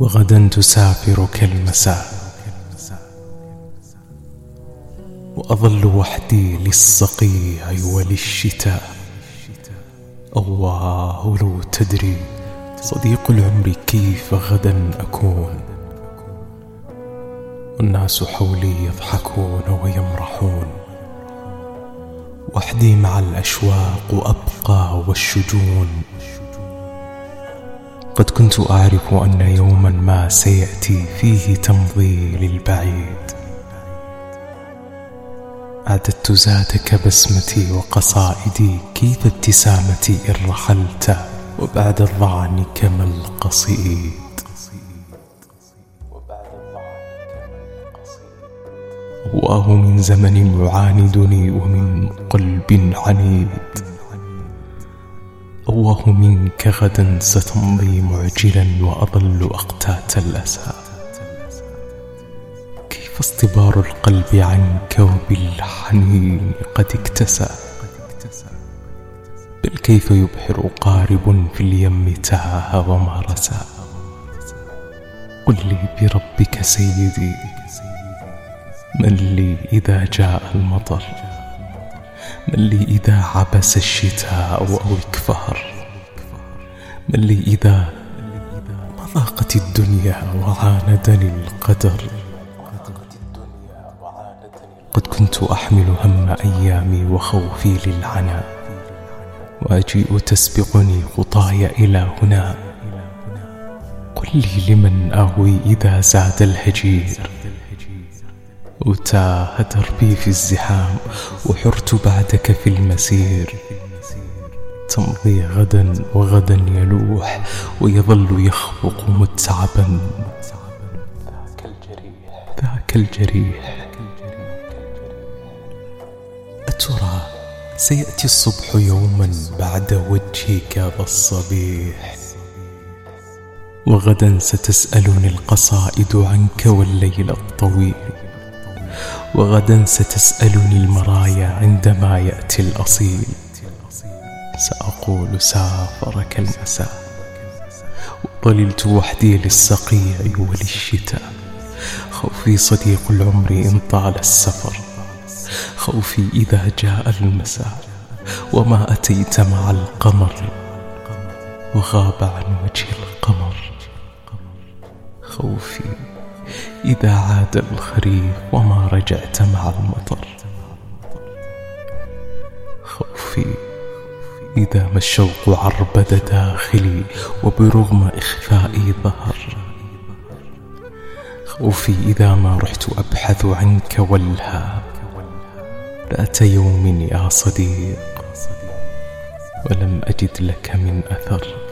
وغدا تسافر كالمساء. وأظل وحدي للصقيع وللشتاء. الله لو تدري صديق العمر كيف غدا أكون. والناس حولي يضحكون ويمرحون. وحدي مع الأشواق أبقى والشجون. قد كنت أعرف أن يوما ما سيأتي فيه تمضي للبعيد. أعددت زادك بسمتي وقصائدي كيف ابتسامتي إن رحلت وبعد الظعن كما القصيد. الله من زمن يعاندني ومن قلب عنيد. الله منك غدا ستمضي معجلا وأظل أقتات الأسى. كيف اصطبار القلب عنك وبالحنين قد اكتسى؟ بل كيف يبحر قارب في اليم تاه وما رسى؟ قل لي بربك سيدي من لي إذا جاء المطر؟ من لي إذا عبس الشتاء أو اكفهر من لي إذا ضاقت الدنيا وعاندني القدر. قد كنت أحمل هم أيامي وخوفي للعنا. وأجيء تسبقني خطاي إلى هنا. قل لي لمن أهوي إذا زاد الهجير. وتاه دربي في الزحام وحرت بعدك في المسير. تمضي غدا وغدا يلوح ويظل يخفق متعبا. ذاك الجريح. ذاك الجريح. أترى سيأتي الصبح يوما بعد وجهك ذا الصبيح وغدا ستسألني القصائد عنك والليل الطويل. وغدا ستسألني المرايا عندما يأتي الأصيل. سأقول سافرك المساء وظللت وحدي للصقيع وللشتاء. خوفي صديق العمر إن طال السفر. خوفي إذا جاء المساء. وما أتيت مع القمر. وغاب عن وجه القمر. خوفي إذا عاد الخريف وما رجعت مع المطر. خوفي إذا ما الشوق عربد داخلي وبرغم إخفائي ظهر. خوفي إذا ما رحت أبحث عنك والها. ذات يوم يا صديق ولم أجد لك من أثر.